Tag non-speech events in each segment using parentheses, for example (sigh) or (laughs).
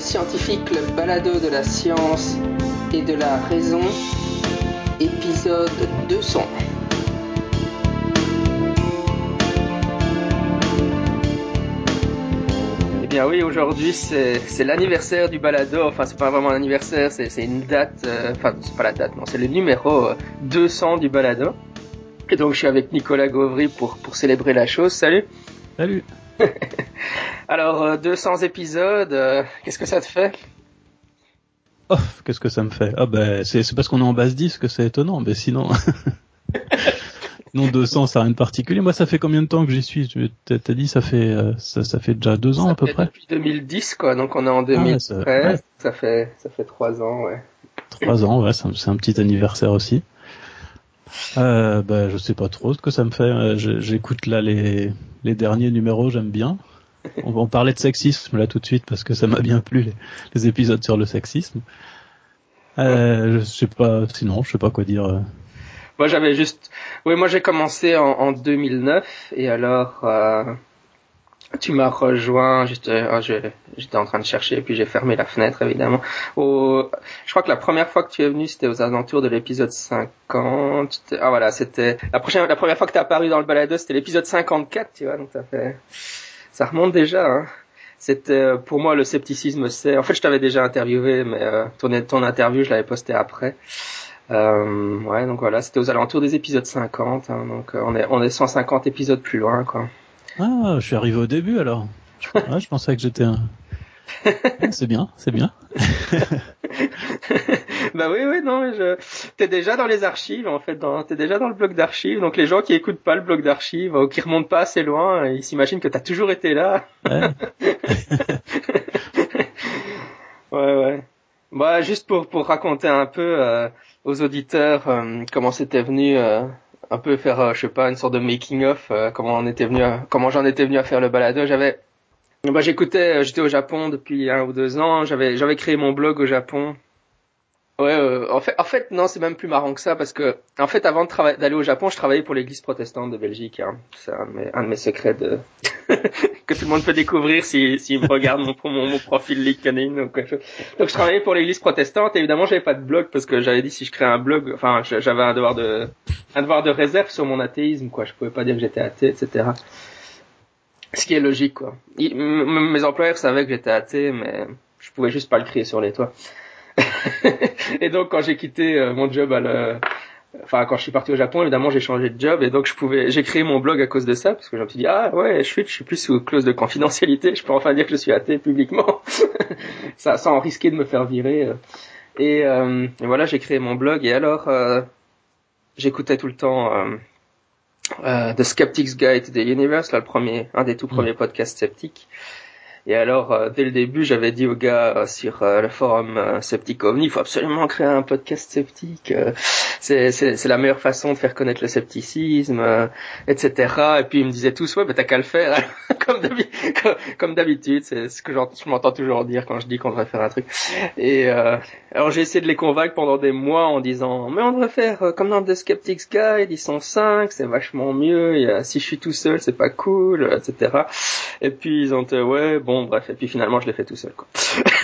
Scientifique, le balado de la science et de la raison, épisode 200. Eh bien oui, aujourd'hui c'est l'anniversaire du balado, enfin c'est pas vraiment l'anniversaire, c'est une date, euh, enfin c'est pas la date, non, c'est le numéro 200 euh, du balado. Et donc je suis avec Nicolas Gauvry pour célébrer la chose. Salut Salut (laughs) Alors 200 euh, épisodes, qu'est-ce que ça te fait? Oh, qu'est-ce que ça me fait? Ah ben c'est parce qu'on est en base 10 que c'est étonnant, mais sinon (laughs) non 200 ça n'a rien de particulier. Moi ça fait combien de temps que j'y suis? T'as dit ça fait euh, ça, ça, fait déjà deux ans à peu près. Depuis 2010 quoi, donc on est en 2013. Ah, ça, fait ça fait trois ans ouais. Trois ans ouais, c'est un, petit anniversaire aussi. Euh, bah, je sais pas trop ce que ça me fait. Euh, j'écoute là les les derniers numéros, j'aime bien. On, parler de sexisme là tout de suite parce que ça m'a bien plu les, les, épisodes sur le sexisme. Euh, je sais pas, sinon je sais pas quoi dire. Euh. Moi j'avais juste, oui moi j'ai commencé en, en, 2009 et alors euh, tu m'as rejoint, euh, j'étais en train de chercher et puis j'ai fermé la fenêtre évidemment. Je crois que la première fois que tu es venu c'était aux alentours de l'épisode 50. Ah voilà c'était la la première fois que tu apparu dans le balado c'était l'épisode 54 tu vois donc ça fait ça remonte déjà. Hein. C'était euh, pour moi le scepticisme, c'est. En fait, je t'avais déjà interviewé, mais euh, ton, ton interview, je l'avais posté après. Euh, ouais, donc voilà, c'était aux alentours des épisodes 50. Hein, donc on est on est 150 épisodes plus loin, quoi. Ah, je suis arrivé au début alors. (laughs) je pensais que j'étais un. c'est bien, c'est bien. (laughs) bah oui, oui, non, je... t'es déjà dans les archives, en fait, dans... t'es déjà dans le bloc d'archives, donc les gens qui écoutent pas le bloc d'archives, ou qui remontent pas assez loin, ils s'imaginent que t'as toujours été là. Ouais. (laughs) ouais, ouais. Bah, juste pour, pour raconter un peu euh, aux auditeurs euh, comment c'était venu euh, un peu faire, je sais pas, une sorte de making of, comment on était venu, comment j'en étais venu à faire le balado. J'avais, bah, j'écoutais, j'étais au Japon depuis un ou deux ans. J'avais, j'avais créé mon blog au Japon Ouais, euh, en fait, en fait, non, c'est même plus marrant que ça parce que, en fait, avant d'aller au Japon, je travaillais pour l'Église protestante de Belgique. Hein. C'est un, de mes secrets de (laughs) que tout le monde peut découvrir s'il si, me regarde mon, mon, mon profil LinkedIn. Donc, donc, je travaillais pour l'Église protestante. Et évidemment, j'avais pas de blog parce que j'avais dit si je crée un blog, enfin, j'avais un devoir de un devoir de réserve sur mon athéisme, quoi. Je pouvais pas dire que j'étais athée, etc. Ce qui est logique, quoi. mes employeurs savaient que j'étais athée, mais je pouvais juste pas le crier sur les toits. (laughs) et donc quand j'ai quitté euh, mon job à la... enfin quand je suis parti au Japon évidemment j'ai changé de job. Et donc je pouvais j'ai créé mon blog à cause de ça parce que je me suis dit ah ouais je suis je suis plus sous clause de confidentialité je peux enfin dire que je suis athée publiquement. (laughs) Ça sans risquer de me faire virer et, euh, et voilà j'ai créé mon blog. Et alors euh, j'écoutais tout le temps euh, The Skeptic's Guide to the Universe là le premier un des tout premiers mm. podcasts sceptiques et alors, euh, dès le début, j'avais dit aux gars euh, sur euh, le forum Sceptique OVNI, il faut absolument créer un podcast sceptique. c'est, la meilleure façon de faire connaître le scepticisme, etc. Et puis ils me disaient tous, ouais, bah t'as qu'à le faire. (laughs) comme, d'habitude, c'est ce que je m'entends toujours dire quand je dis qu'on devrait faire un truc. Et alors j'ai essayé de les convaincre pendant des mois en disant, mais on devrait faire comme dans The Skeptics Guide, ils sont cinq, c'est vachement mieux. Et, si je suis tout seul, c'est pas cool, etc. Et puis ils ont dit, ouais, bon bref, et puis finalement, je l'ai fait tout seul, quoi. (laughs)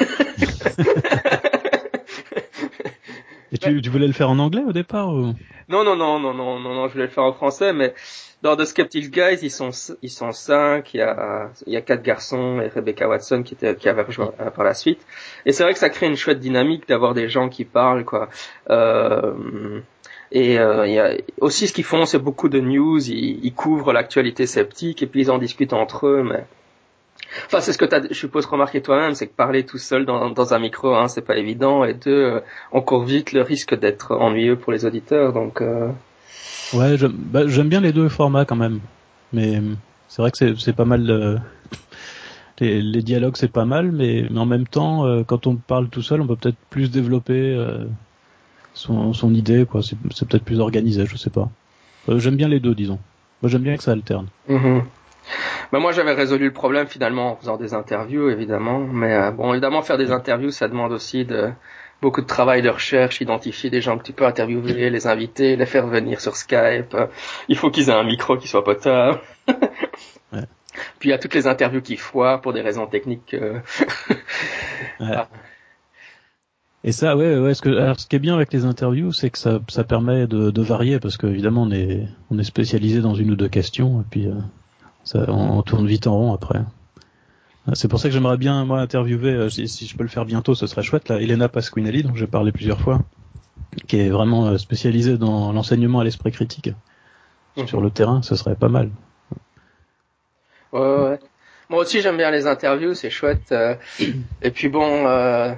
et tu, tu, voulais le faire en anglais au départ ou? Non, non, non, non, non, non, non, je voulais le faire en français, mais dans The Skeptics Guys, ils sont, ils sont cinq, il y a, il y a quatre garçons et Rebecca Watson qui était, qui avait rejoint par la suite. Et c'est vrai que ça crée une chouette dynamique d'avoir des gens qui parlent, quoi. Euh, et euh, il y a aussi ce qu'ils font, c'est beaucoup de news. Ils, ils couvrent l'actualité sceptique et puis ils en discutent entre eux. Mais Enfin, c'est ce que tu as, je suppose, remarqué toi-même, c'est que parler tout seul dans, dans un micro, hein, c'est pas évident, et deux, euh, on court vite le risque d'être ennuyeux pour les auditeurs, donc. Euh... Ouais, bah, j'aime bien les deux formats quand même, mais c'est vrai que c'est pas mal. Euh, les, les, dialogues, c'est pas mal, mais, mais en même temps, euh, quand on parle tout seul, on peut peut-être plus développer son, son idée, quoi. C'est peut-être plus organisé, je sais pas. j'aime bien les deux, disons. Moi, j'aime bien que ça alterne. Mm-hmm. Ben moi j'avais résolu le problème finalement en faisant des interviews évidemment, mais euh, bon évidemment faire des interviews ça demande aussi de beaucoup de travail de recherche, identifier des gens que tu peux interviewer, les inviter, les faire venir sur Skype. il faut qu'ils aient un micro qui soit potable. (laughs) Puis il y a toutes les interviews qui foirent pour des raisons techniques. (laughs) ouais. Et ça, ouais, ouais. Ce, que, alors, ce qui est bien avec les interviews, c'est que ça, ça permet de, de varier parce qu'évidemment on est, on est spécialisé dans une ou deux questions et puis euh, ça, on, on, tourne vite en rond après. C'est pour ça que j'aimerais bien moi interviewer, euh, si, si, je peux le faire bientôt, ce serait chouette. Là, Elena Pasquinelli, dont j'ai parlé plusieurs fois, qui est vraiment euh, spécialisée dans l'enseignement à l'esprit critique mmh. sur le terrain, ce serait pas mal. Ouais, ouais. Moi aussi j'aime bien les interviews, c'est chouette. et puis bon, euh,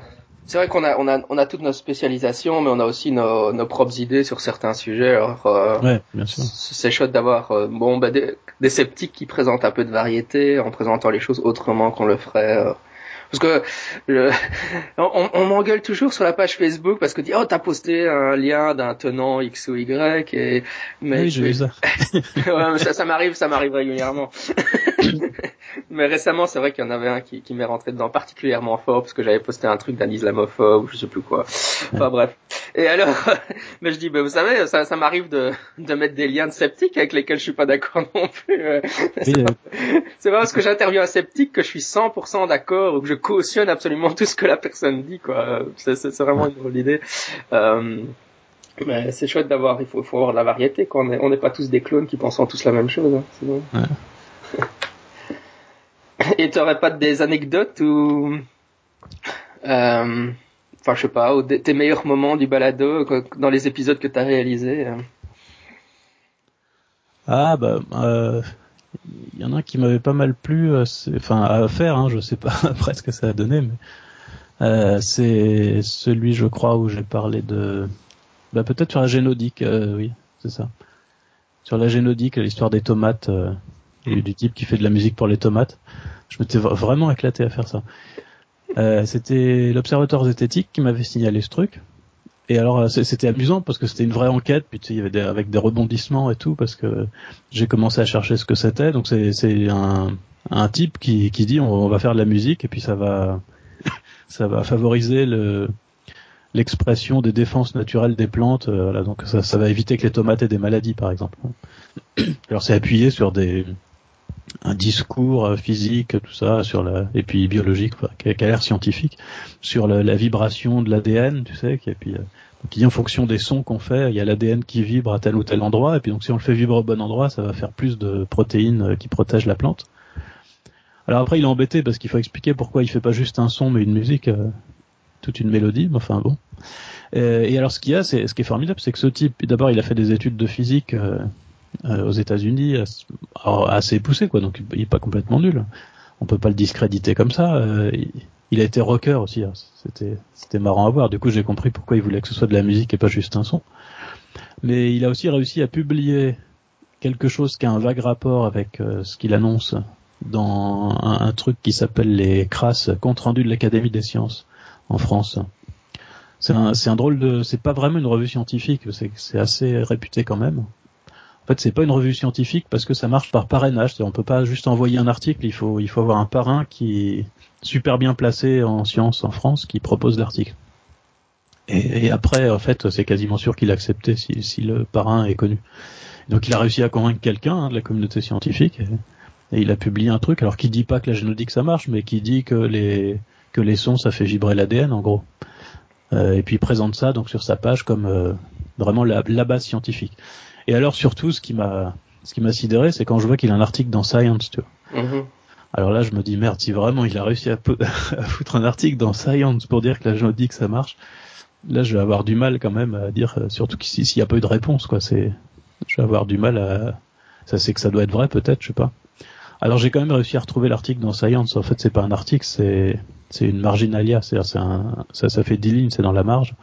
c'est vrai qu'on a, on a, on a toutes nos spécialisations, mais on a aussi nos, nos propres idées sur certains sujets. Alors, euh, ouais, bien sûr. C'est chouette d'avoir euh, bon, bah, des, des, sceptiques qui présentent un peu de variété en présentant les choses autrement qu'on le ferait. Euh, parce que le, on, on m'engueule toujours sur la page Facebook parce que dit oh t'as posté un lien d'un tenant X ou Y et mais oui, je vais ça. (laughs) ouais, ça, ça m'arrive, ça m'arrive régulièrement. (laughs) mais récemment, c'est vrai qu'il y en avait un qui, qui m'est rentré dedans particulièrement fort parce que j'avais posté un truc d'un islamophobe ou je sais plus quoi. Enfin bref. Et alors, (laughs) mais je dis, bah, vous savez, ça, ça m'arrive de, de mettre des liens de sceptiques avec lesquels je suis pas d'accord non plus. c'est pas, pas parce que j'interviewe un sceptique que je suis 100% d'accord ou que je cautionne absolument tout ce que la personne dit, quoi. C'est vraiment une drôle d'idée. Euh, mais c'est chouette d'avoir, il faut, faut avoir de la variété, quoi. On n'est pas tous des clones qui pensent tous la même chose, hein. Ouais. (laughs) (laughs) Et t'aurais pas des anecdotes ou, euh, enfin je sais pas, ou tes meilleurs moments du balado dans les épisodes que t'as réalisés euh? Ah bah, euh, il y en a un qui m'avait pas mal plu, euh, enfin à faire, hein, je sais pas (laughs) après ce que ça a donné, mais euh, c'est celui, je crois, où j'ai parlé de, bah peut-être sur la génodique, euh, oui, c'est ça, sur la génodique, l'histoire des tomates et du type qui fait de la musique pour les tomates. Je m'étais vraiment éclaté à faire ça. Euh, c'était l'Observatoire zététique qui m'avait signalé ce truc. Et alors euh, c'était amusant parce que c'était une vraie enquête, puis tu sais, il y avait des, avec des rebondissements et tout, parce que j'ai commencé à chercher ce que c'était. Donc c'est un, type qui, dit on, va faire de la musique et puis ça va (laughs) ça va favoriser le l'expression des défenses naturelles des plantes. Euh, donc ça, ça va éviter que les tomates aient des maladies, par exemple. (clears throat) Alors c'est appuyé sur des un discours euh, physique, tout ça, sur la et puis biologique, enfin, qui, a, l'air scientifique, sur la, vibration de l'ADN, tu sais, et puis euh, qui en fonction des sons qu'on fait, il y a l'ADN qui vibre à tel ou tel endroit, et puis donc si on le fait vibrer au bon endroit, ça va faire plus de protéines euh, qui protègent la plante. Alors après, il est embêté parce qu'il faut expliquer pourquoi il fait pas juste un son mais une musique, toute une mélodie. Mais enfin bon. Et, alors ce qu'il y a, c'est ce qui est formidable, c'est que ce type, d'abord, il a fait des études de physique euh, aux États-Unis assez poussé quoi. Donc il est pas complètement nul. On peut pas le discréditer comme ça. Euh, il, a été rocker aussi hein. c'était c'était marrant à voir. Du coup j'ai compris pourquoi il voulait que ce soit de la musique et pas juste un son. Mais il a aussi réussi à publier quelque chose qui a un vague rapport avec euh, ce qu'il annonce dans un, truc qui s'appelle les crasses compte rendu de l'Académie des sciences en France. C'est un, un drôle de c'est pas vraiment une revue scientifique c'est assez réputé quand même en fait, c'est pas une revue scientifique parce que ça marche par parrainage. On peut pas juste envoyer un article. Il faut, il faut avoir un parrain qui est super bien placé en sciences en France qui propose l'article. Et, après, en fait, c'est quasiment sûr qu'il acceptait si, si le parrain est connu. Donc, il a réussi à convaincre quelqu'un hein, de la communauté scientifique et, il a publié un truc. Alors, qui dit pas que la génodique ça marche, mais qui dit que les que les sons ça fait vibrer l'ADN en gros. Euh, et puis il présente ça donc sur sa page comme euh, vraiment la base scientifique. Et alors surtout, ce qui m'a, ce qui m'a sidéré, c'est quand je vois qu'il a un article dans Science, tu vois. Mm-hmm. Alors là, je me dis merde, si vraiment il a réussi à, (laughs) à, foutre un article dans Science pour dire que la dit que ça marche, là, je vais avoir du mal quand même à dire, euh, surtout s'il n'y a pas eu de réponse, quoi. C'est, je vais avoir du mal à, ça c'est que ça doit être vrai, peut-être, je sais pas. Alors j'ai quand même réussi à retrouver l'article dans Science. En fait, c'est pas un article, c'est c'est une marginalia, c'est-à-dire c'est un, ça ça fait 10 lignes, c'est dans la marge.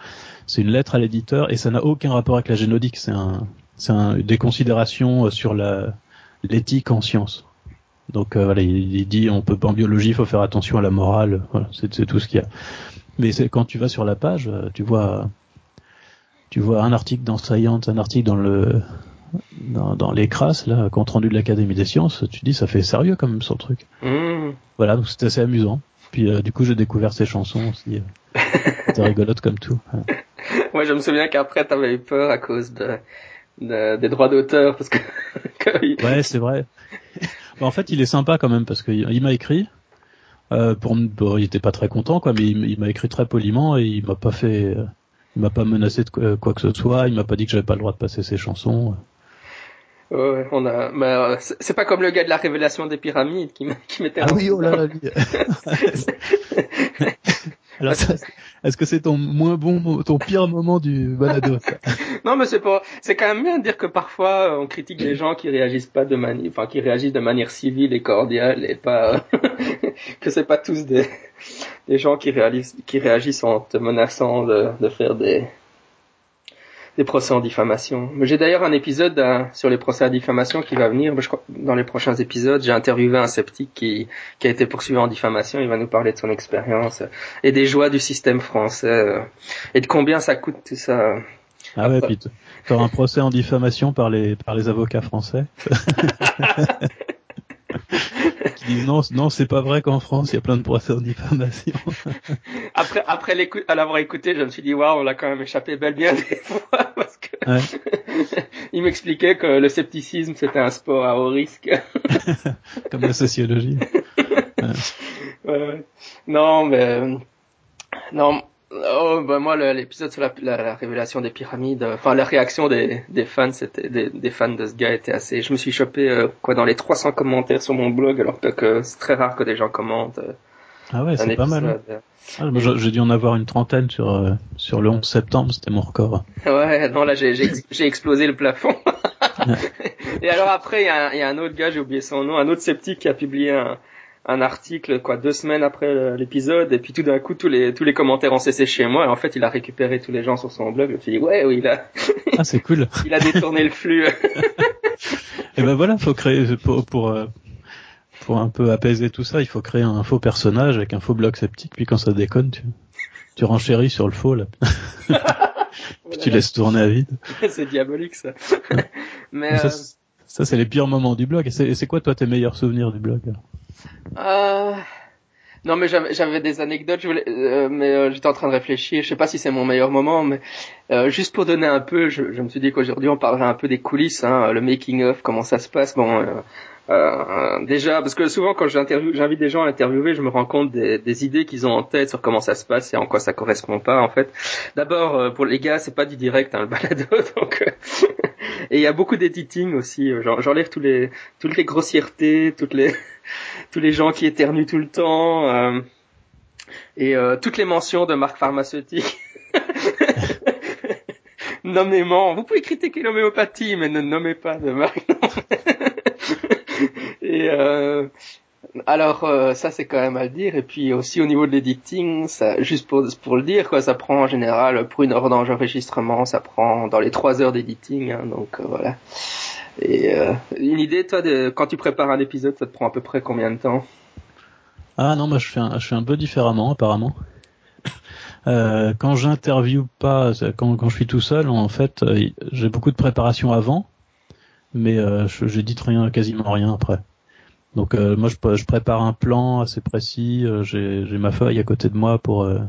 C'est une lettre à l'éditeur et ça n'a aucun rapport avec la génodique. C'est un c'est des considérations euh, sur la l'éthique en sciences. Donc euh, voilà, il, dit on peut pas en biologie, il faut faire attention à la morale. Voilà, c'est tout ce qu'il y a. Mais c'est quand tu vas sur la page, euh, tu vois tu vois un article dans Science, un article dans le dans, dans les crasses là, compte rendu de l'Académie des sciences, tu dis ça fait sérieux quand même son truc. Mmh. Voilà, donc c'était assez amusant. Puis du coup j'ai découvert ses chansons aussi. (laughs) C'était rigolote comme tout. Ouais, je me souviens qu'après t'avais eu peur à cause de des droits d'auteur parce que, (laughs) ouais c'est vrai En fait, il est sympa quand même parce qu'il m'a écrit. Euh, pour, il était pas très content quoi, mais il, m'a écrit très poliment et il m'a pas fait, il m'a pas menacé de quoi, que ce soit. Il m'a pas dit que j'avais pas le droit de passer ses chansons. Ouais, on a. Mais c'est pas comme le gars de la révélation des pyramides qui m'était. Ah oui, oh là là. (laughs) Alors, est-ce que c'est ton moins bon, ton pire moment du balado (laughs) Non, mais c'est c'est quand même bien de dire que parfois on critique les gens qui réagissent pas de manière, enfin qui réagissent de manière civile et cordiale et pas (laughs) que c'est pas tous des des gens qui réalisent, qui réagissent en te menaçant de, de faire des des procès en diffamation. J'ai d'ailleurs un épisode euh, sur les procès en diffamation qui va venir. Je crois, dans les prochains épisodes, j'ai interviewé un sceptique qui, qui a été poursuivi en diffamation. Il va nous parler de son expérience et des joies du système français euh, et de combien ça coûte tout ça. Ah ouais, puis t'auras un procès en diffamation par les par les avocats français. (laughs) non, non, c'est pas vrai qu'en France il y a plein de procès en diffamation. (laughs) après, après l'avoir écouté, je me suis dit waouh, on l'a quand même échappé belle bien des (laughs) fois parce que (laughs) il m'expliquait que le scepticisme c'était un sport à haut risque. Comme la sociologie. ouais. Non, mais non, Oh, bah moi, l'épisode sur la, la, révélation des pyramides, euh, enfin la réaction des, des fans, c'était des, des, fans de ce gars était assez. Je me suis chopé euh, quoi dans les 300 commentaires sur mon blog, alors que, c'est très rare que des gens commentent. Euh, ah ouais, c'est pas mal. Hein. Ah, j'ai dû en avoir une trentaine sur sur le 11 septembre, c'était mon record. Ouais, non là j'ai explosé le plafond. (laughs) Et alors après il y y a un autre gars, j'ai oublié son nom, un autre sceptique qui a publié un un article quoi deux semaines après l'épisode et puis tout d'un coup tous les tous les commentaires ont cessé chez moi et en fait il a récupéré tous les gens sur son blog je me suis dit ouais oui il a (laughs) ah c'est cool. (laughs) Il a détourné le flux. (laughs) Et ben voilà faut créer pour pour euh, pour un peu apaiser tout ça il faut créer un faux personnage avec un faux blog sceptique puis quand ça déconne tu tu renchéris sur le faux là. Puis tu laisses tourner à vide. C'est diabolique ça. Mais ça, euh, ça c'est les pires moments du blog et c'est quoi toi tes meilleurs souvenirs du blog? Euh... Non, mais j'avais des anecdotes, je voulais, euh, mais euh, j'étais en train de réfléchir. Je sais pas si c'est mon meilleur moment, mais euh, juste pour donner un peu, je, je me suis dit qu'aujourd'hui on parlerait un peu des coulisses, hein, le making of, comment ça se passe. Bon, euh, déjà, parce que souvent quand j'invite des gens à interviewer, je me rends compte des, des idées qu'ils ont en tête sur comment ça se passe et en quoi ça correspond pas. En fait, d'abord euh, pour les gars, c'est pas du direct hein, le (laughs) balado, donc euh, et il y a beaucoup d'editing aussi. J'enlève tous les toutes les grossièretés, toutes les (laughs) tous les gens qui éternuent tout le temps et toutes les mentions de marques pharmaceutiques. (laughs) Nommément, vous pouvez critiquer l'homéopathie, mais ne nommez pas de marque. Euh, alors euh, ça c'est quand même à le dire. Et puis aussi au niveau de l'editing, juste pour le dire quoi, ça prend en général pour une heure d'enregistrement, ça prend dans les trois heures d'editing. Hein, donc euh, voilà. Une idée toi de quand tu prépares un épisode, ça te prend à peu près combien de temps? Ah non, moi je fais un, je peu différemment apparemment. Quand j'interviewe pas, quand, je suis tout seul, en fait, j'ai beaucoup de préparation avant, mais euh, j'édite rien, quasiment rien après. Donc euh, moi je, je, prépare un plan assez précis, euh, j'ai ma feuille à côté de moi pour euh,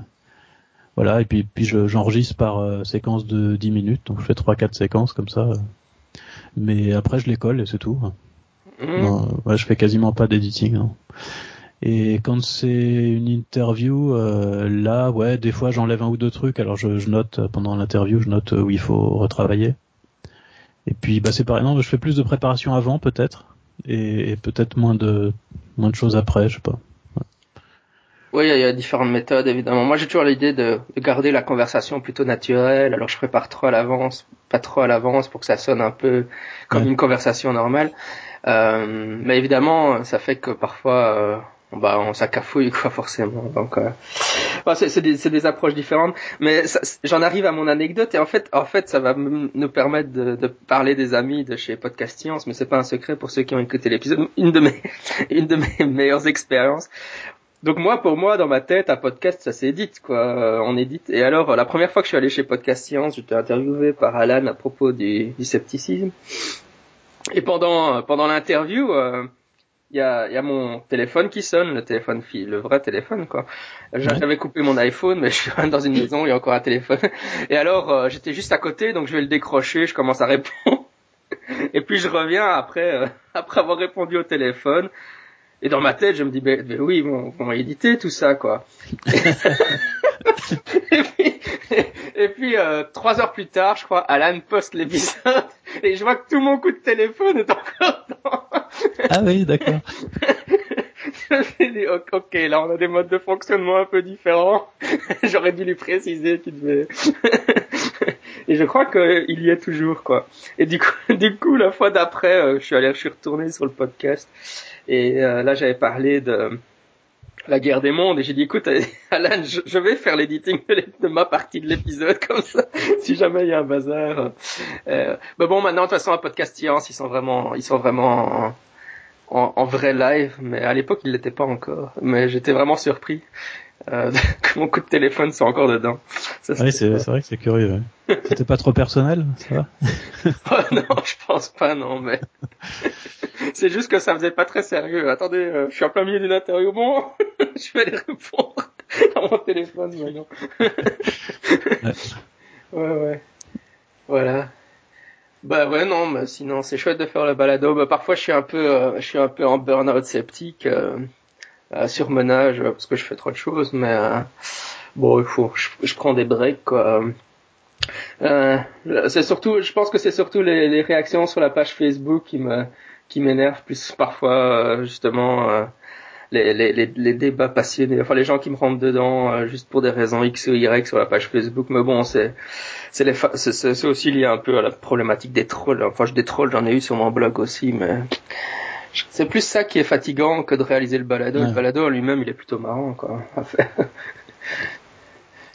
voilà et puis puis j'enregistre par séquence de 10 minutes, donc je fais trois quatre séquences comme ça. mais après je les colle et c'est tout. Mmh. ouais, je fais quasiment pas d'editing. Hein. Et quand c'est une interview, là, ouais, des fois j'enlève un ou deux trucs. Alors je, je note pendant l'interview, je note où il faut retravailler. Et puis bah c'est pareil, non, je fais plus de préparation avant peut-être et, peut-être moins de moins de choses après, je sais pas. Oui, il y, a différentes méthodes évidemment. Moi, j'ai toujours l'idée de, de, garder la conversation plutôt naturelle. Alors, je prépare trop à l'avance, pas trop à l'avance pour que ça sonne un peu comme une conversation normale. Euh, mais évidemment, ça fait que parfois euh, bah on s'accafouille quoi forcément donc euh... c'est des, approches différentes mais j'en arrive à mon anecdote et en fait en fait ça va nous permettre de, parler des amis de chez Podcast Science mais c'est pas un secret pour ceux qui ont écouté l'épisode une de mes (laughs) une de mes meilleures expériences. Donc moi pour moi dans ma tête un podcast ça s'édite quoi euh, on édite. Et alors la première fois que je suis allé chez Podcast Science j'étais interviewé par Alan à propos du, scepticisme. Et pendant pendant l'interview euh, il y a, y a mon téléphone qui sonne, le téléphone fille, le vrai téléphone quoi. J'avais coupé mon iPhone, mais (laughs) je suis dans une maison, il y a encore un téléphone. Et alors euh, j'étais juste à côté, donc je vais le décrocher, je commence à répondre. (laughs) et puis je reviens après, (laughs) après avoir répondu au téléphone. Et dans ma tête, je me dis, ben, ben oui, ils vont, éditer tout ça, quoi. et puis, et puis euh, trois heures plus tard, je crois, Alan poste l'épisode et je vois que tout mon coup de téléphone est encore dans. Ah oui, d'accord. (laughs) ok, là on a des modes de fonctionnement un peu différents. (laughs) J'aurais dû lui préciser qu'il devait. (laughs) et je crois qu'il y est toujours, quoi. Et du coup, du coup, la fois d'après, euh, je suis allé, je suis retourné sur le podcast et euh, là j'avais parlé de la guerre des mondes et j'ai dit écoute Alan je, vais faire l'éditing de, ma partie de l'épisode comme ça si jamais il y a un bazar euh, mais bon maintenant de toute façon un podcast science ils sont vraiment ils sont vraiment en, en, vrai live mais à l'époque ils l'étaient pas encore mais j'étais vraiment surpris euh, (laughs) que mon coup de téléphone soit encore dedans ça, oui c'est vrai que c'est curieux c'était pas trop personnel ça va? (laughs) Oh, non je pense pas non mais (laughs) c'est juste que ça faisait pas très sérieux. Attendez, euh, je suis en plein milieu d'une interview. Bon, je vais aller répondre à mon téléphone maintenant. ouais. ouais, Voilà. Bah ouais non, mais sinon c'est chouette de faire le balado. Bah parfois je suis un peu, euh, je suis un peu en burn-out sceptique, euh, surmenage parce que je fais trop de choses, mais bon il faut, je, prends des breaks quoi. c'est surtout, je pense que c'est surtout les, réactions sur la page Facebook qui me qui m'énerve plus parfois euh, justement euh, les, les, les, débats passionnés, enfin les gens qui me rentrent dedans euh, juste pour des raisons X ou Y sur la page Facebook. Mais bon, c'est c'est c'est aussi lié un peu à la problématique des trolls. Enfin, des trolls, j'en ai eu sur mon blog aussi, mais c'est plus ça qui est fatigant que de réaliser le balado. Le balado lui-même, il est plutôt marrant, quoi. (laughs)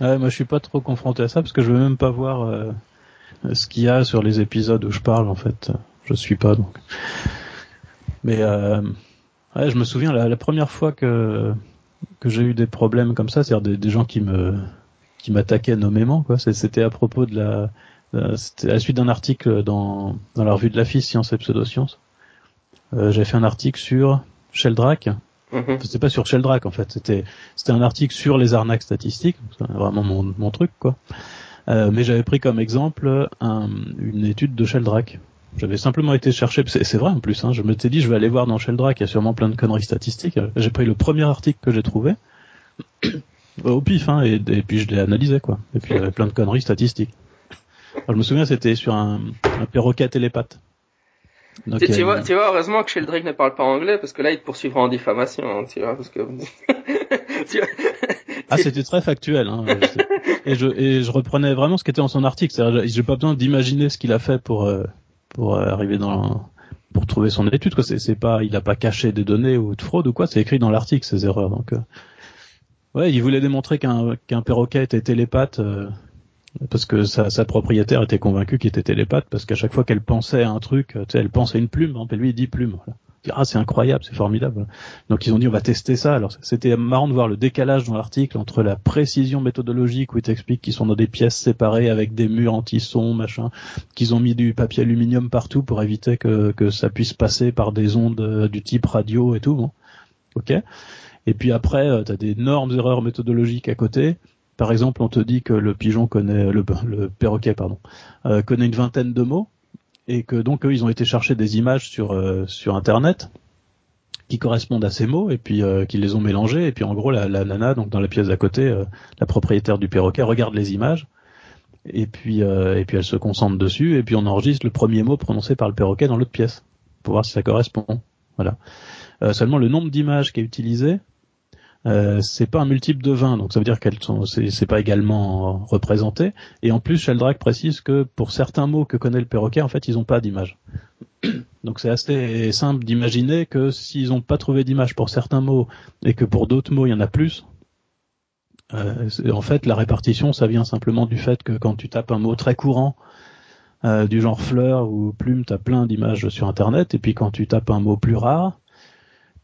ouais, moi, je suis pas trop confronté à ça parce que je veux même pas voir ce qu'il y a sur les épisodes où je parle, en fait. Je suis pas donc. Mais euh, ouais, je me souviens la, la première fois que que j'ai eu des problèmes comme ça, c'est-à-dire des, des, gens qui me qui m'attaquaient nommément quoi. C'était à propos de la c'était à la suite d'un article dans dans la revue de la FIS Science et Pseudosciences. Euh, J'avais fait un article sur Sheldrake. Mm C'était pas sur Sheldrake en fait, c'était c'était un article sur les arnaques statistiques, vraiment mon, mon truc quoi. Euh, mais j'avais pris comme exemple un, une étude de Sheldrake j'avais simplement été chercher, c'est vrai en plus, hein, je m'étais dit je vais aller voir dans Sheldrak, il y a sûrement plein de conneries statistiques. J'ai pris le premier article que j'ai trouvé, (coughs) au pif, hein, et, puis je l'ai analysé quoi. Et puis il y avait plein de conneries statistiques. Alors, je me souviens c'était sur un, un perroquet télépathe. Donc, tu, vois, tu vois, heureusement que Sheldrake ne parle pas anglais parce que là il te poursuivra en diffamation, hein, tu vois, parce que. (laughs) ah, c'était très factuel. Hein, et je et je reprenais vraiment ce qui était dans son article. J'ai pas besoin d'imaginer ce qu'il a fait pour euh, pour arriver dans pour trouver son étude quoi. C'est pas il a pas caché des données ou de fraude ou quoi c'est écrit dans l'article ces erreurs donc euh, ouais il voulait démontrer qu'un qu'un perroquet était télépathe euh, parce que sa, sa propriétaire était convaincue qu'il était télépathe parce qu'à chaque fois qu'elle pensait à un truc elle pensait une plume et lui il dit plume voilà ah c'est incroyable, c'est formidable. Donc ils ont dit on va tester ça. Alors c'était marrant de voir le décalage dans l'article entre la précision méthodologique où ils t'expliquent qu'ils sont dans des pièces séparées avec des murs anti-son, machin, qu'ils ont mis du papier aluminium partout pour éviter que, ça puisse passer par des ondes euh, du type radio et tout. Bon. Ok. Et puis après, euh, tu as d'énormes erreurs méthodologiques à côté. Par exemple, on te dit que le pigeon connaît, le, le perroquet, pardon, euh, connaît une vingtaine de mots et que donc eux ils ont été chercher des images sur euh, sur internet qui correspondent à ces mots et puis euh, qui les ont mélangés. Et puis en gros la, la nana donc dans la pièce d'à côté euh, la propriétaire du perroquet regarde les images. Et puis et puis elle se concentre dessus. Et puis on enregistre le premier mot prononcé par le perroquet dans l'autre pièce pour voir si ça correspond. Voilà. Seulement le nombre d'images qui est utilisé euh, c'est pas un multiple de 20, donc ça veut dire qu'elles sont, c'est pas également représenté. Et en plus, Sheldrake précise que pour certains mots que connaît le perroquet, en fait, ils n'ont pas d'image. (clears throat) Donc c'est assez simple d'imaginer que s'ils n'ont pas trouvé d'image pour certains mots et que pour d'autres mots il y en a plus, euh, en fait la répartition ça vient simplement du fait que quand tu tapes un mot très courant euh, du genre fleur ou plume, tu as plein d'images sur internet et puis quand tu tapes un mot plus rare,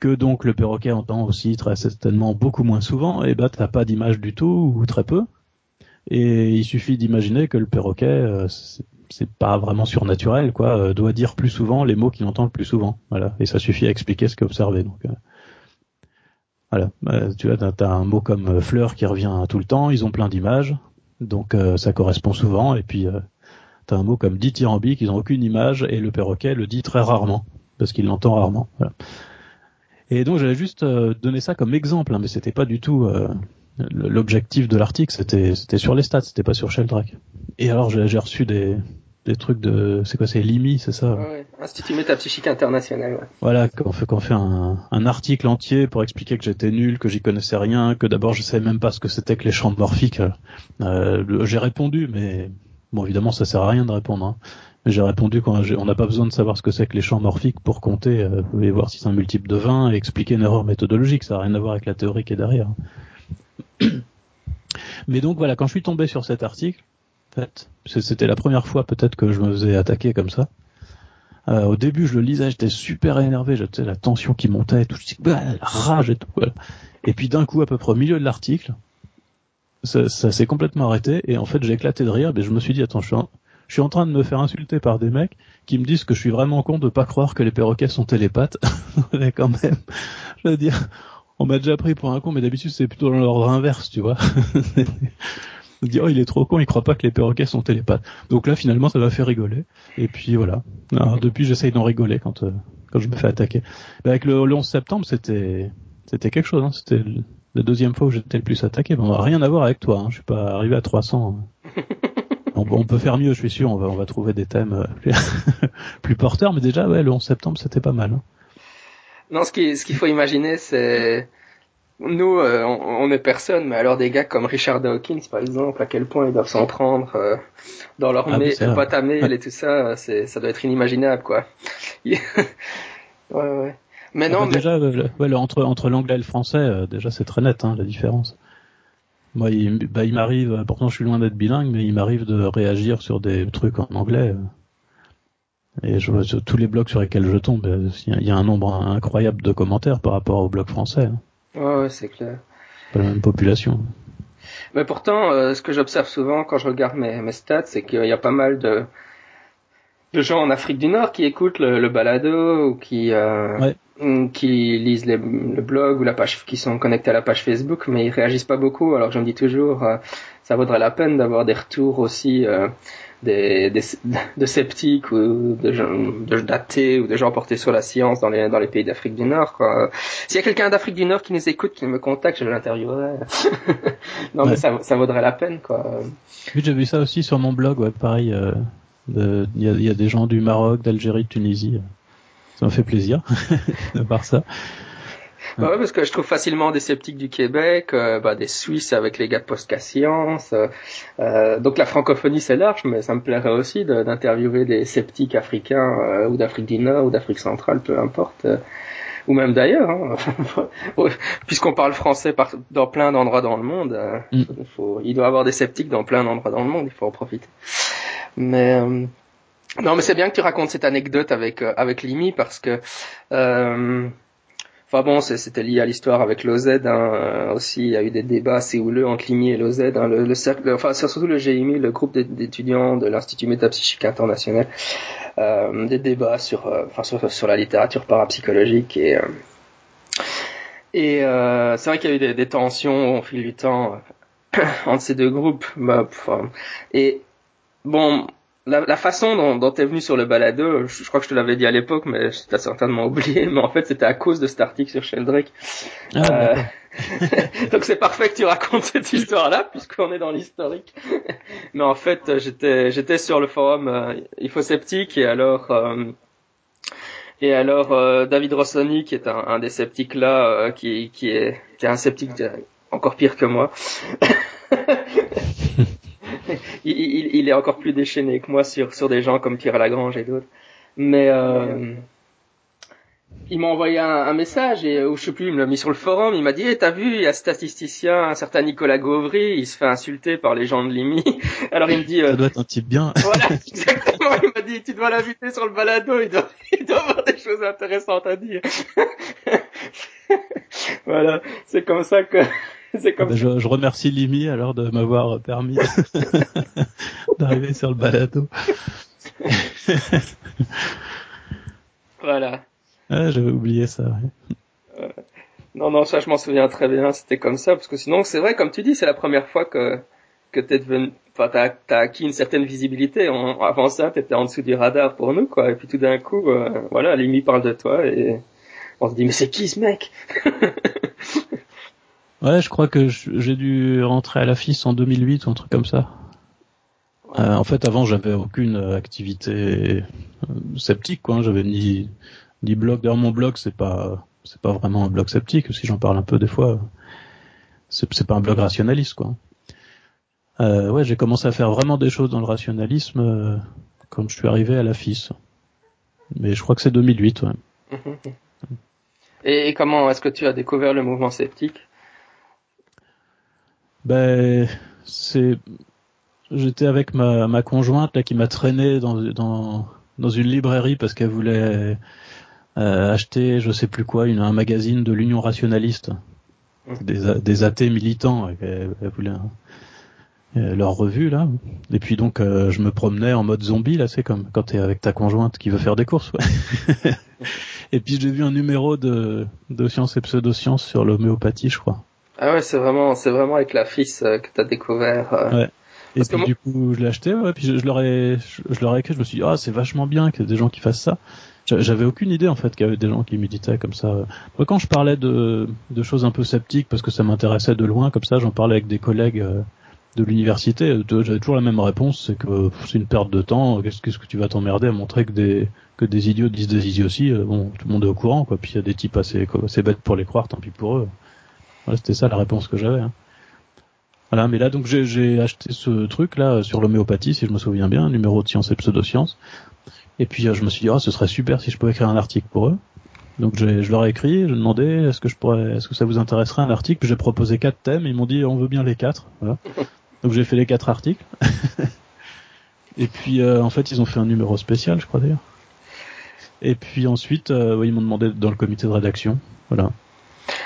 que donc le perroquet entend aussi très certainement beaucoup moins souvent, et bah t'as pas d'image du tout ou très peu. Et il suffit d'imaginer que le perroquet, euh, c'est pas vraiment surnaturel, quoi, euh, doit dire plus souvent les mots qu'il entend le plus souvent. Voilà, et ça suffit à expliquer ce a observé. Donc euh, voilà, tu vois, t'as as un mot comme fleur qui revient tout le temps. Ils ont plein d'images, donc ça correspond souvent. Et puis t'as un mot comme dithyrambique, ils ont aucune image et le perroquet le dit très rarement parce qu'il l'entend rarement. Et donc j'avais juste euh, donné ça comme exemple, hein, mais c'était pas du tout euh, l'objectif de l'article, c'était c'était sur les stats, c'était pas sur Sheldrake. Et alors j'ai reçu des des trucs de c'est quoi c'est l'IMI c'est ça ouais, Institut métapsychique international ouais. voilà qu'on fait qu'on fait un, un, article entier pour expliquer que j'étais nul que j'y connaissais rien que d'abord je savais même pas ce que c'était que les champs morphiques euh, j'ai répondu mais bon évidemment ça sert à rien de répondre hein. J'ai répondu qu'on on n'a pas besoin de savoir ce que c'est que les champs morphiques pour compter euh, et voir si c'est un multiple de 20 et expliquer une erreur méthodologique ça n'a rien à voir avec la théorie qui est derrière (clears throat) mais donc voilà quand je suis tombé sur cet article fait. C'était la première fois peut-être que je me faisais attaquer comme ça. Euh, au début, je le lisais, j'étais super énervé, j'avais la tension qui montait, tout, bah, la rage et tout. Voilà. Et puis d'un coup, à peu près au milieu de l'article, ça, ça s'est complètement arrêté et en fait, j'ai éclaté de rire. Mais je me suis dit, attends, je suis, en, je suis en train de me faire insulter par des mecs qui me disent que je suis vraiment con de pas croire que les perroquets sont télépathes. (laughs) mais quand même, je veux dire, on m'a déjà pris pour un con, mais d'habitude c'est plutôt dans l'ordre inverse, tu vois. (laughs) dit oh il est trop con, il croit pas que les perroquets sont télépathes. Donc là finalement ça m'a fait rigoler. Et puis voilà. Alors, depuis j'essaye d'en rigoler quand euh, quand je me fais attaquer. Avec le, 11 septembre c'était c'était quelque chose. Hein. C'était la deuxième fois où j'étais le plus attaqué. Bon, rien à voir avec toi. Hein. Je suis pas arrivé à 300. Hein. (laughs) on, peut faire mieux, je suis sûr. On va on va trouver des thèmes euh, plus, (laughs) plus porteurs. Mais déjà ouais le 11 septembre c'était pas mal. Hein. Non, ce qui ce qu'il faut imaginer c'est nous, euh, on, est personne, mais alors des gars comme Richard Dawkins, par exemple, à quel point ils doivent s'en prendre euh, dans leur ah, boîte à mail et tout ça, c'est, ça doit être inimaginable, quoi. (laughs) ouais, ouais. Mais non, déjà, ouais, entre entre l'anglais et le français, euh, déjà c'est très net, hein, la différence. Moi, il, bah, il m'arrive, pourtant je suis loin d'être bilingue, mais il m'arrive de réagir sur des trucs en anglais. Et je vois sur tous les blogs sur lesquels je tombe, il y a un nombre incroyable de commentaires par rapport aux blogs français. Ouais, c'est clair. Pas la même population. Mais pourtant, euh, ce que j'observe souvent quand je regarde mes, mes stats, c'est qu'il y a pas mal de, de gens en Afrique du Nord qui écoutent le, le balado ou qui euh, qui lisent les, le blog ou la page, qui sont connectés à la page Facebook, mais ils réagissent pas beaucoup. Alors je me dis toujours, euh, ça vaudrait la peine d'avoir des retours aussi euh, des, des, de sceptiques ou de gens de d'athées ou de gens portés sur la science dans les dans les pays d'Afrique du Nord quoi. S'il y a quelqu'un d'Afrique du Nord qui nous écoute, qui me contacte, je l'interviewerai. (laughs) non mais ça, ça vaudrait la peine quoi. Oui, j'ai vu ça aussi sur mon blog, ouais, pareil. Euh, il y, a, y, a, des gens du Maroc, d'Algérie, de Tunisie. Ça me fait plaisir (laughs) de voir ça. Bah ouais, parce que je trouve facilement des sceptiques du Québec, euh, bah, des Suisses avec les gars de Posca Science. Euh, euh, donc la francophonie c'est large, mais ça me plairait aussi d'interviewer des sceptiques africains euh, ou d'Afrique du Nord ou d'Afrique centrale, peu importe, ou même d'ailleurs. Hein. (laughs) Puisqu'on parle français par, dans plein d'endroits dans le monde, mm. faut, il doit y avoir des sceptiques dans plein d'endroits dans le monde, il faut en profiter. Mais non, mais c'est bien que tu racontes cette anecdote avec avec Limi parce que Enfin bon, c'était lié à l'histoire avec l'OZ hein, euh, aussi. Il y a eu des débats assez houleux entre l'IMI et l'OZ. Hein, le, cercle, enfin surtout le GIMI, le groupe d'étudiants de l'Institut métapsychique international, euh, des débats sur, euh, enfin sur, la littérature parapsychologique et et c'est vrai qu'il y a eu des, tensions au fil du temps (coughs) entre ces deux groupes. Bah, et bon, la, la, façon dont, dont t'es venu sur le balado, je, crois que je te l'avais dit à l'époque, mais t'as certainement (laughs) oublié, mais en fait c'était à cause de cet article sur Sheldrake. Ah, euh, (laughs) donc c'est parfait que tu racontes cette histoire-là, puisqu'on est dans l'historique. (laughs) mais en fait, j'étais j'étais sur le forum euh, Infosceptique et alors euh, et alors euh, David Rossoni, qui est un, un des sceptiques là, euh, qui qui est qui est un sceptique encore pire que moi. Il, est encore plus déchaîné que moi sur, sur des gens comme Pierre Lagrange et d'autres. Mais euh, il m'a envoyé un, message et ou je sais plus, il me l'a mis sur le forum. Il m'a dit, hey, t'as vu, il y a statisticien, un certain Nicolas Gauvry, il se fait insulter par les gens de l'IMI. (laughs) Alors il me dit, euh, ça doit être un type bien. (laughs) voilà, (laughs) exactement. Il m'a dit, tu dois l'inviter sur le balado, il doit, il doit avoir des choses intéressantes à dire. voilà, c'est comme ça que (laughs) comme bah, je, je, remercie Limi alors de m'avoir permis (laughs) d'arriver sur le balado. (laughs) voilà. Ah, j'avais oublié ça. Euh, non, non, ça je m'en souviens très bien. C'était comme ça parce que sinon, c'est vrai, comme tu dis, c'est la première fois que que t'es venu, enfin, t'as, as acquis une certaine visibilité. avant ça, t'étais en dessous du radar pour nous, quoi. Et puis tout d'un coup, euh, voilà, Limi parle de toi et on se dit, mais c'est qui ce mec? Ouais, je crois que j'ai dû rentrer à la FIS en 2008 ou un truc comme ça. Euh, en fait, avant, j'avais aucune activité euh, sceptique, quoi. Hein. J'avais ni ni blog. D'ailleurs, mon blog, c'est pas c'est pas vraiment un blog sceptique. Si j'en parle un peu des fois, c'est pas un blog rationaliste, quoi. Euh, ouais, j'ai commencé à faire vraiment des choses dans le rationalisme euh, quand je suis arrivé à la FIS. Mais je crois que c'est 2008, ouais. Et comment est-ce que tu as découvert le mouvement sceptique? Ben, c'est j'étais avec ma, ma conjointe là qui m'a traîné dans, dans dans une librairie parce qu'elle voulait euh, acheter je sais plus quoi une, un magazine de l'Union rationaliste. Des, des athées militants elle, voulait euh, leur revue là. Et puis donc euh, je me promenais en mode zombie là c'est comme quand t'es avec ta conjointe qui veut faire des courses ouais. (laughs) et puis j'ai vu un numéro de de sciences et pseudosciences sur l'homéopathie je crois ah ouais c'est vraiment c'est vraiment avec la fils que t'as découvert ouais et puis du coup, je l'ai acheté, ouais, puis je, je leur ai, je, leur ai écrit, je me suis dit, ah, c'est vachement bien qu'il y ait des gens qui fassent ça. J'avais aucune idée en fait qu'il y avait des gens qui méditaient comme ça. Moi, quand je parlais de, de choses un peu sceptiques, parce que ça m'intéressait de loin, comme ça, j'en parlais avec des collègues euh, de l'université, euh, j'avais toujours la même réponse, c'est que c'est une perte de temps. Qu'est-ce que tu vas t'emmerder à montrer que des que des idiots disent des idioties euh, Bon, tout le monde est au courant, quoi. Puis il y a des types assez, assez bêtes pour les croire, tant pis pour eux. Voilà, c'était ça la réponse que j'avais. Hein. Voilà, mais là donc j'ai acheté ce truc là sur l'homéopathie, si je me souviens bien, numéro de science et pseudosciences. Et puis euh, je me suis dit, oh, ce serait super si je pouvais écrire un article pour eux. Donc je leur ai écrit, je demandais est-ce que je pourrais, est-ce que ça vous intéresserait un article? J'ai proposé quatre thèmes, et ils m'ont dit on veut bien les quatre. Voilà. (laughs) Donc j'ai fait les quatre articles. (laughs) et puis euh, en fait ils ont fait un numéro spécial, je crois d'ailleurs. Et puis ensuite, euh, ils m'ont demandé dans le comité de rédaction. Voilà.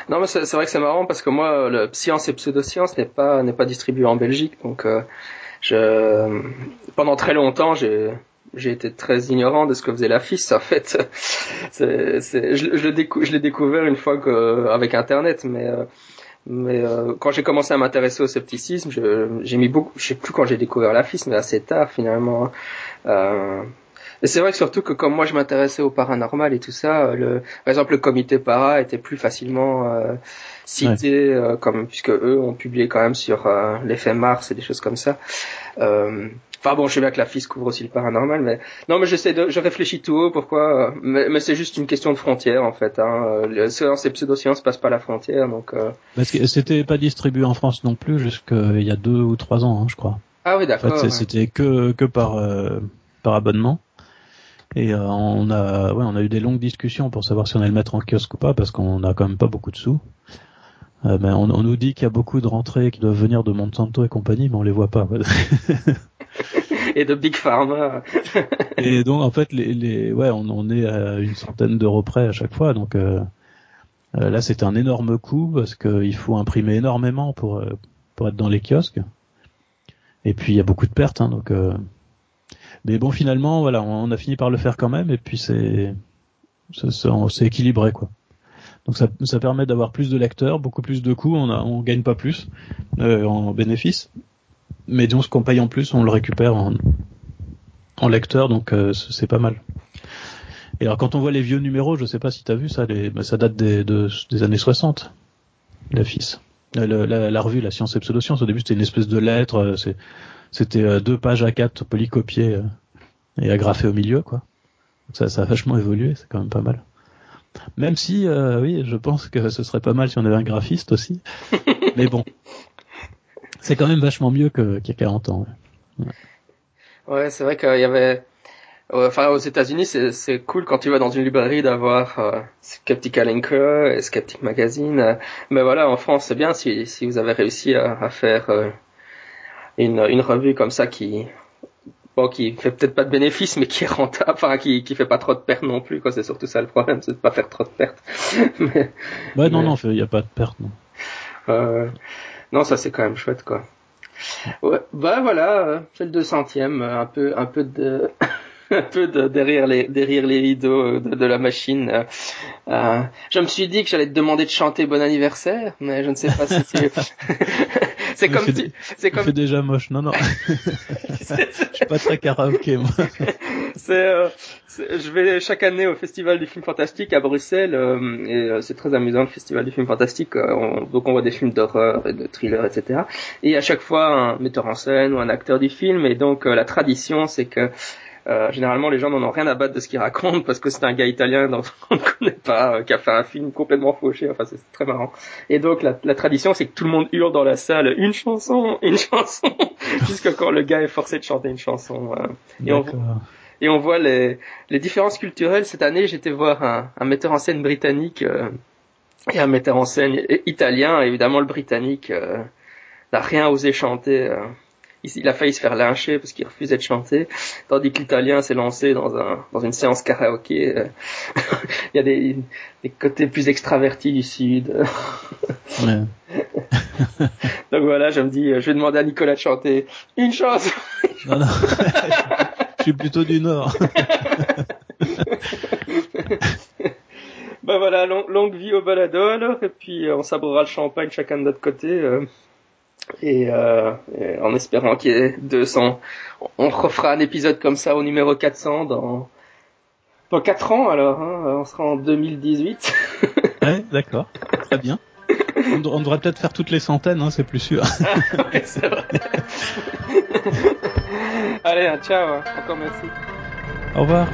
Non, mais c'est vrai que c'est marrant parce que moi, le science et pseudoscience n'est pas n'est pas distribué en Belgique, donc euh, je pendant très longtemps j'ai j'ai été très ignorant de ce que faisait la FIS en fait. (laughs) c'est, c'est, je, je, je l'ai découvert une fois que, avec Internet, mais euh, mais euh, quand j'ai commencé à m'intéresser au scepticisme, j'ai mis beaucoup, je sais plus quand j'ai découvert la FIS, mais assez tard finalement. Euh, et c'est vrai que surtout que comme moi je m'intéressais au paranormal et tout ça, euh, le, par exemple le comité para était plus facilement euh, cité, euh, comme puisque eux ont publié quand même sur l'effet Mars et des choses comme ça. Enfin bon, je sais bien que la FIS couvre aussi le paranormal, mais non, mais j'essaie de, je réfléchis tout haut. Pourquoi Mais, mais c'est juste une question de frontière en fait. Hein. Les sciences et pseudosciences passent pas la frontière, donc. Parce que c'était pas distribué en France non plus jusqu'il y a deux ou trois ans, hein, je crois. Ah oui, d'accord. En fait, c'était que que par par abonnement. Et euh, on a, ouais, on a eu des longues discussions pour savoir si on allait le mettre en kiosque ou pas, parce qu'on a quand même pas beaucoup de sous. Euh, ben, on, on, nous dit qu'il y a beaucoup de rentrées qui doivent venir de Monsanto et compagnie, mais on les voit pas. (laughs) et de Big Pharma. (laughs) et donc en fait, les, les ouais, on, on est à une centaine d'euros près à chaque fois. Donc euh, euh là, c'est un énorme coût parce qu'il faut imprimer énormément pour euh, pour être dans les kiosques. Et puis il y a beaucoup de pertes, hein, donc. Euh, mais bon, finalement, voilà, on a fini par le faire quand même, et puis c'est, c'est équilibré quoi. Donc ça, ça permet d'avoir plus de lecteurs, beaucoup plus de coûts, on, a, on gagne pas plus euh, en bénéfice, mais donc ce qu'on paye en plus, on le récupère en, en lecteur, donc euh, c'est pas mal. Et alors quand on voit les vieux numéros, je sais pas si t'as vu ça, les, bah, ça date des, années 60, la FIS. La, la, revue La Science et Pseudoscience, au début c'était une espèce de lettre, euh, c'est c'était euh, deux pages à quatre polycopiées euh, et agrafées au milieu, quoi. ça, ça a vachement évolué, c'est quand même pas mal. Même si, euh, oui, je pense que ce serait pas mal si on avait un graphiste aussi. (laughs) Mais bon, c'est quand même vachement mieux qu'il y a 40 ans. Ouais, ouais c'est vrai qu'il y avait... Enfin, aux États-Unis, c'est cool quand tu vas dans une librairie d'avoir euh, Skeptical Inker et Skeptic Magazine. mais voilà, en France, c'est bien si, si vous avez réussi à, à faire une, une revue comme ça qui bon qui fait peut-être pas de bénéfices mais qui est rentable enfin qui qui fait pas trop de pertes non plus quoi. C'est surtout ça le problème c'est de pas faire trop de pertes. (laughs) Mais, ouais non non il y a pas de pertes non. Euh, non ça c'est quand même chouette quoi. Ouais bah voilà c'est le 200e un peu un peu de (laughs) un peu de, derrière les derrière les rideaux de, de la machine. Euh, je me suis dit que j'allais te demander de chanter bon anniversaire, mais je ne sais pas si (laughs) c'est comme, fait, c'est comme. déjà moche. Non, non. (laughs) Je suis pas très karaoké, moi. Euh, c'est, je vais chaque année au Festival du film fantastique à Bruxelles euh, et euh, c'est très amusant le Festival du film fantastique. donc on voit des films d'horreur et de thriller, etc. Et à chaque fois un metteur en scène ou un acteur du film. Et donc la tradition, c'est que euh, généralement, les gens n'en ont rien à battre de ce qu'il raconte parce que c'est un gars italien dont (laughs) on ne connaît pas, euh, qui a fait un film complètement fauché. Enfin, c'est très marrant. Et donc, la, la tradition, c'est que tout le monde hurle dans la salle une chanson, une chanson, (laughs) jusqu'à quand le gars est forcé de chanter une chanson. Euh. Et on, et on voit les, les différences culturelles. Cette année, j'étais voir un, un, metteur en scène britannique euh, et un metteur en scène italien. Évidemment, le britannique n'a rien osé chanter il a failli se faire lyncher parce qu'il refusait de chanter, tandis que l'italien s'est lancé dans un dans une séance karaoké. Euh, (laughs) il y a des, des côtés plus extravertis du sud. (laughs) Donc voilà, je me dis, je vais demander à Nicolas de chanter une chose. non, non. (laughs) je suis plutôt du nord. ben voilà, longue vie au balado alors, et puis euh, on sabrera le champagne chacun de notre côté. Euh. Euh, et, en espérant qu'il y ait 200. On refera un épisode comme ça au numéro 400 dans dans 4 ans alors. Hein, on sera en 2018. (laughs) ouais, d'accord, très bien. On, devrait peut-être faire toutes les centaines, hein, c'est plus sûr. (laughs) ouais, c'est vrai. (laughs) Allez, ciao, hein. encore merci. Au revoir.